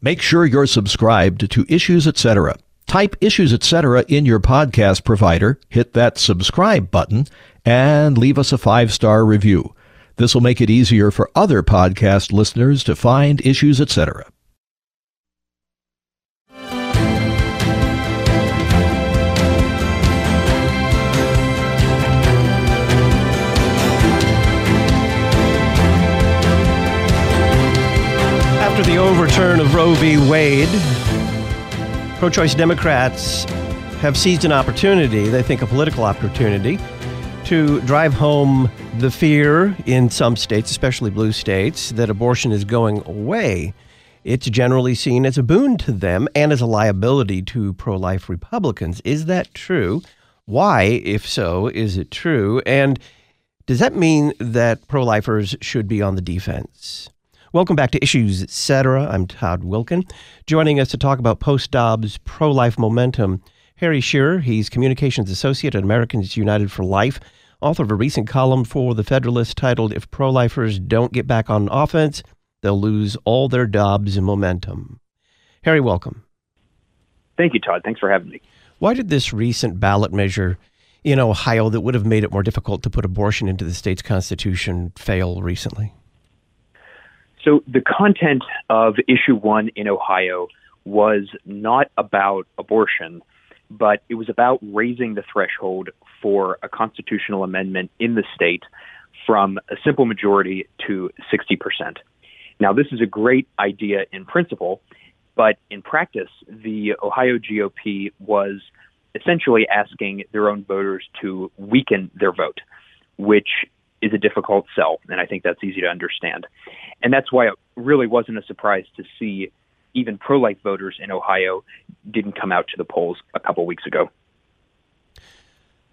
Make sure you're subscribed to Issues Etc. Type Issues Etc. in your podcast provider, hit that subscribe button, and leave us a five star review. This will make it easier for other podcast listeners to find Issues Etc. the overturn of Roe v. Wade, pro choice Democrats have seized an opportunity, they think a political opportunity, to drive home the fear in some states, especially blue states, that abortion is going away. It's generally seen as a boon to them and as a liability to pro life Republicans. Is that true? Why, if so, is it true? And does that mean that pro lifers should be on the defense? Welcome back to Issues Etc. I'm Todd Wilken. Joining us to talk about post Dobbs pro life momentum, Harry Scherer. He's Communications Associate at Americans United for Life, author of a recent column for The Federalist titled If Pro Lifers Don't Get Back on Offense, They'll Lose All Their Dobbs Momentum. Harry, welcome. Thank you, Todd. Thanks for having me. Why did this recent ballot measure in Ohio that would have made it more difficult to put abortion into the state's constitution fail recently? So the content of issue one in Ohio was not about abortion, but it was about raising the threshold for a constitutional amendment in the state from a simple majority to 60%. Now, this is a great idea in principle, but in practice, the Ohio GOP was essentially asking their own voters to weaken their vote, which is a difficult sell, and I think that's easy to understand. And that's why it really wasn't a surprise to see even pro life voters in Ohio didn't come out to the polls a couple weeks ago.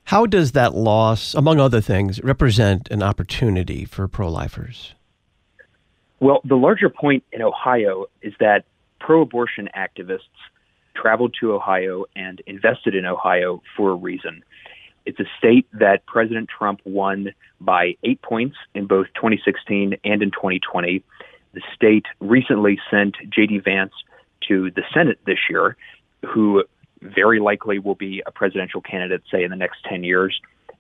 How does that loss, among other things, represent an opportunity for pro lifers? Well, the larger point in Ohio is that pro abortion activists traveled to Ohio and invested in Ohio for a reason. It's a state that President Trump won by eight points in both 2016 and in 2020. The state recently sent J.D. Vance to the Senate this year, who very likely will be a presidential candidate, say, in the next 10 years.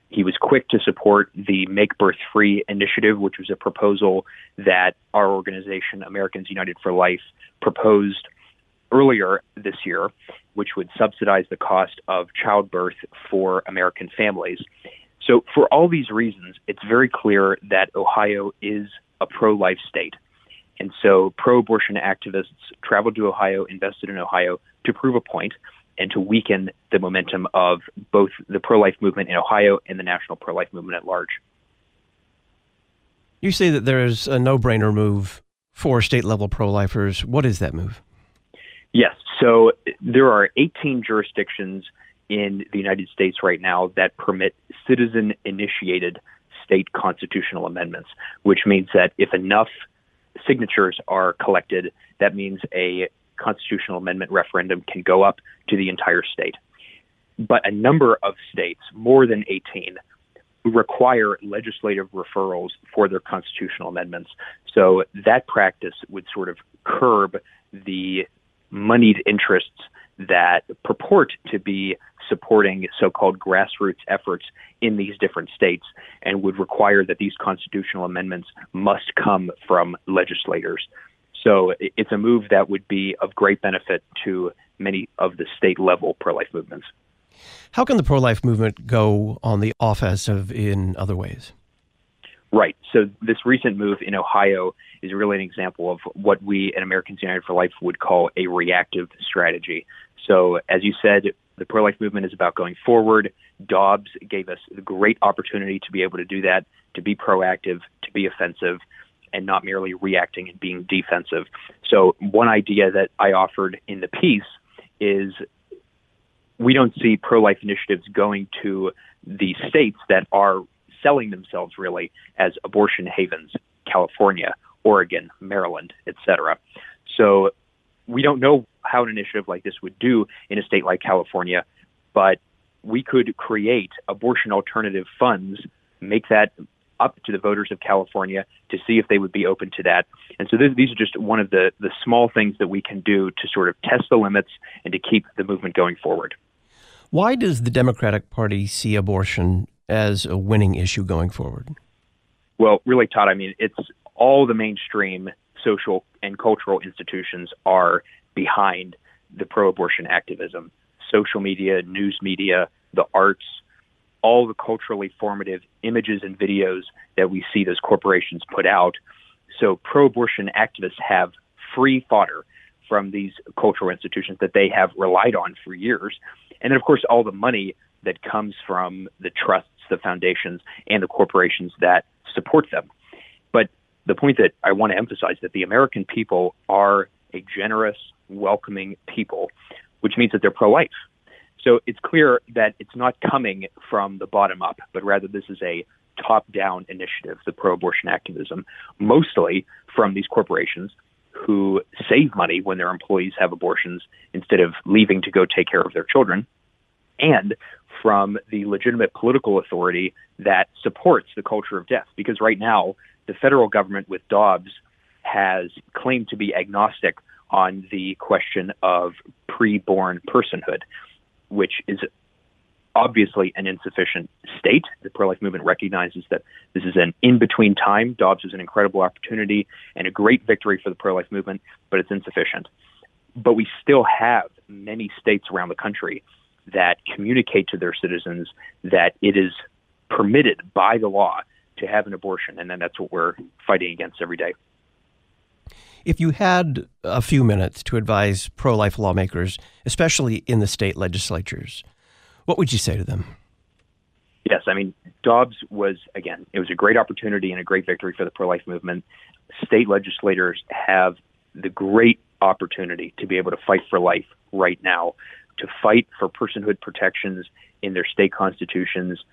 He was quick to support the Make Birth Free initiative, which was a proposal that our organization, Americans United for Life, proposed earlier this year, which would subsidize the cost of childbirth for American families. So, for all these reasons, it's very clear that Ohio is a pro life state. And so, pro abortion activists traveled to Ohio, invested in Ohio to prove a point and to weaken the momentum of both the pro life movement in Ohio and the national pro life movement at large. You say that there is a no brainer move for state level pro lifers. What is that move? Yes. So there are 18 jurisdictions in the United States right now that permit citizen initiated state constitutional amendments, which means that if enough signatures are collected, that means a constitutional amendment referendum can go up to the entire state. But a number of states, more than 18, require legislative referrals for their constitutional amendments. So that practice would sort of curb the moneyed interests that purport to be supporting so called grassroots efforts in these different states and would require that these constitutional amendments must come from legislators. So it's a move that would be of great benefit to many of the state level pro life movements. How can the pro life movement go on the offensive in other ways? Right. So this recent move in Ohio is really an example of what we at Americans United for Life would call a reactive strategy. So as you said, the pro life movement is about going forward. Dobbs gave us a great opportunity to be able to do that, to be proactive, to be offensive, and not merely reacting and being defensive. So one idea that I offered in the piece is we don't see pro life initiatives going to the states that are selling themselves really as abortion havens, California, Oregon, Maryland, etc. So we don't know how an initiative like this would do in a state like California, but we could create abortion alternative funds, make that up to the voters of California to see if they would be open to that. And so this, these are just one of the, the small things that we can do to sort of test the limits and to keep the movement going forward. Why does the Democratic Party see abortion as a winning issue going forward? Well, really, Todd, I mean, it's all the mainstream social and cultural institutions are behind the pro abortion activism. Social media, news media, the arts, all the culturally formative images and videos that we see those corporations put out. So pro abortion activists have free fodder from these cultural institutions that they have relied on for years. And then, of course, all the money that comes from the trusts, the foundations, and the corporations that support them. But the point that I want to emphasize that the American people are a generous, welcoming people, which means that they're pro-life. So it's clear that it's not coming from the bottom up, but rather this is a top-down initiative, the pro-abortion activism, mostly from these corporations who save money when their employees have abortions instead of leaving to go take care of their children, and from the legitimate political authority that supports the culture of death. Because right now, the federal government with Dobbs has claimed to be agnostic on the question of preborn personhood, which is obviously an insufficient state. The pro life movement recognizes that this is an in between time. Dobbs is an incredible opportunity and a great victory for the pro life movement, but it's insufficient. But we still have many states around the country that communicate to their citizens that it is permitted by the law to have an abortion. And then that's what we're fighting against every day. If you had a few minutes to advise pro life lawmakers, especially in the state legislatures, what would you say to them? Yes, I mean, Dobbs was, again, it was a great opportunity and a great victory for the pro life movement. State legislators have the great opportunity to be able to fight for life right now, to fight for personhood protections in their state constitutions,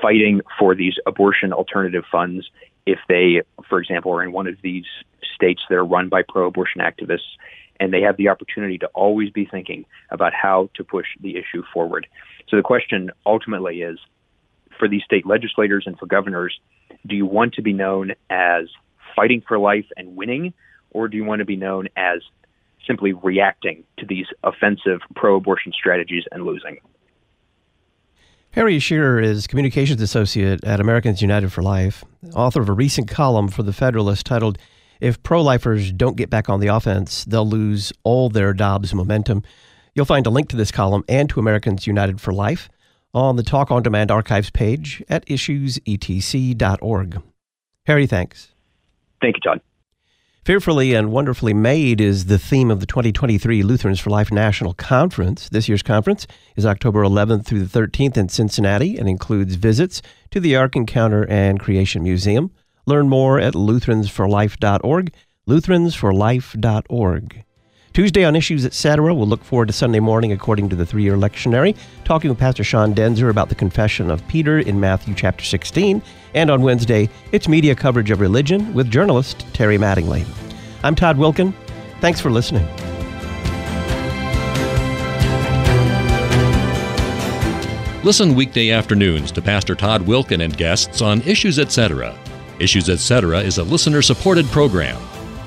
fighting for these abortion alternative funds if they, for example, are in one of these states that are run by pro abortion activists and they have the opportunity to always be thinking about how to push the issue forward. So the question ultimately is for these state legislators and for governors, do you want to be known as fighting for life and winning, or do you want to be known as simply reacting to these offensive pro abortion strategies and losing? Harry Scherer is communications associate at Americans United for Life, author of a recent column for The Federalist titled if pro lifers don't get back on the offense, they'll lose all their Dobbs momentum. You'll find a link to this column and to Americans United for Life on the Talk on Demand archives page at issuesetc.org. Harry, thanks. Thank you, Todd. Fearfully and Wonderfully Made is the theme of the 2023 Lutherans for Life National Conference. This year's conference is October 11th through the 13th in Cincinnati and includes visits to the Ark Encounter and Creation Museum, Learn more at lutheransforlife.org, lutheransforlife.org. Tuesday on Issues Etc., we'll look forward to Sunday morning according to the three year lectionary, talking with Pastor Sean Daenzer about the confession of Peter in Matthew chapter 16. And on Wednesday, it's media coverage of religion with journalist Terry Mattingly. I'm Todd Wilken. Thanks for listening. Listen weekday afternoons to Pastor Todd Wilken and guests on Issues Etc. Issues Etc. is a listener supported program.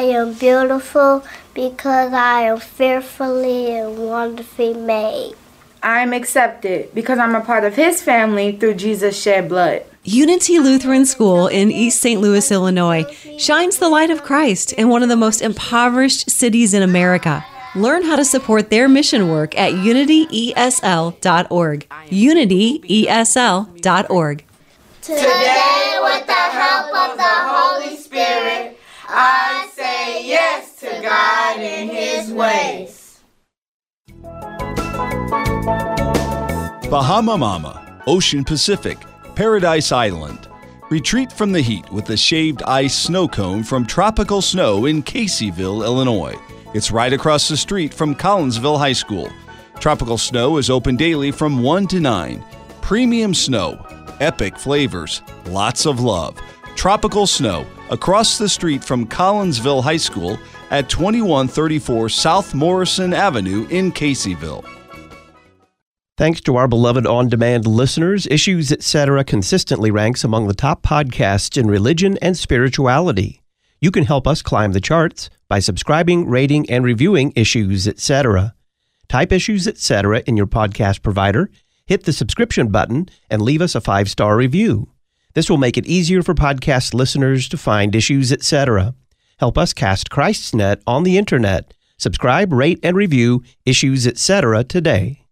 I am beautiful because I am fearfully and wonderfully made. I am accepted because I'm a part of His family through Jesus' shed blood. Unity Lutheran School in East St. Louis, Illinois shines the light of Christ in one of the most impoverished cities in America. Learn how to support their mission work at unityesl.org. unityesl.org. Today, with the help of the Holy Spirit, I say yes to God and His ways. Bahama Mama, Ocean Pacific, Paradise Island. Retreat from the heat with the shaved ice snow cone from Tropical Snow in Caseyville, Illinois. It's right across the street from Collinsville High School. Tropical Snow is open daily from 1 to 9. Premium snow, epic flavors, lots of love. Tropical Snow across the street from Collinsville High School at 2134 South Morrison Avenue in Caseyville. Thanks to our beloved on demand listeners, Issues Etc. consistently ranks among the top podcasts in religion and spirituality. You can help us climb the charts by subscribing, rating, and reviewing Issues Etc. Type Issues Etc. in your podcast provider, hit the subscription button, and leave us a five star review. This will make it easier for podcast listeners to find Issues Etc. Help us cast Christ's net on the internet. Subscribe, rate, and review Issues Etc. today.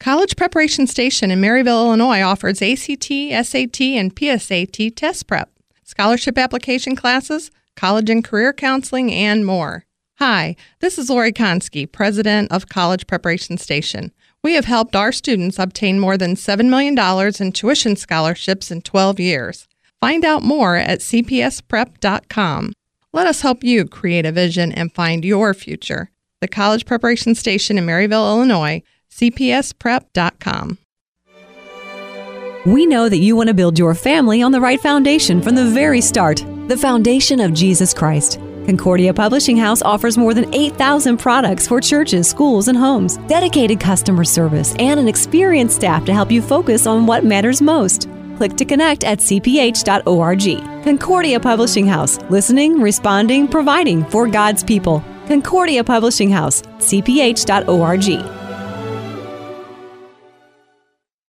College Preparation Station in Maryville, Illinois offers ACT, SAT, and PSAT test prep, scholarship application classes, college and career counseling, and more. Hi, this is Lori Konski, president of College Preparation Station. We have helped our students obtain more than $7 million in tuition scholarships in 12 years. Find out more at cpsprep.com. Let us help you create a vision and find your future. The College Preparation Station in Maryville, Illinois cpsprep.com. We know that you want to build your family on the right foundation from the very start the foundation of Jesus Christ. Concordia Publishing House offers more than 8,000 products for churches, schools, and homes, dedicated customer service, and an experienced staff to help you focus on what matters most. Click to connect at cph.org. Concordia Publishing House, listening, responding, providing for God's people. Concordia Publishing House, cph.org.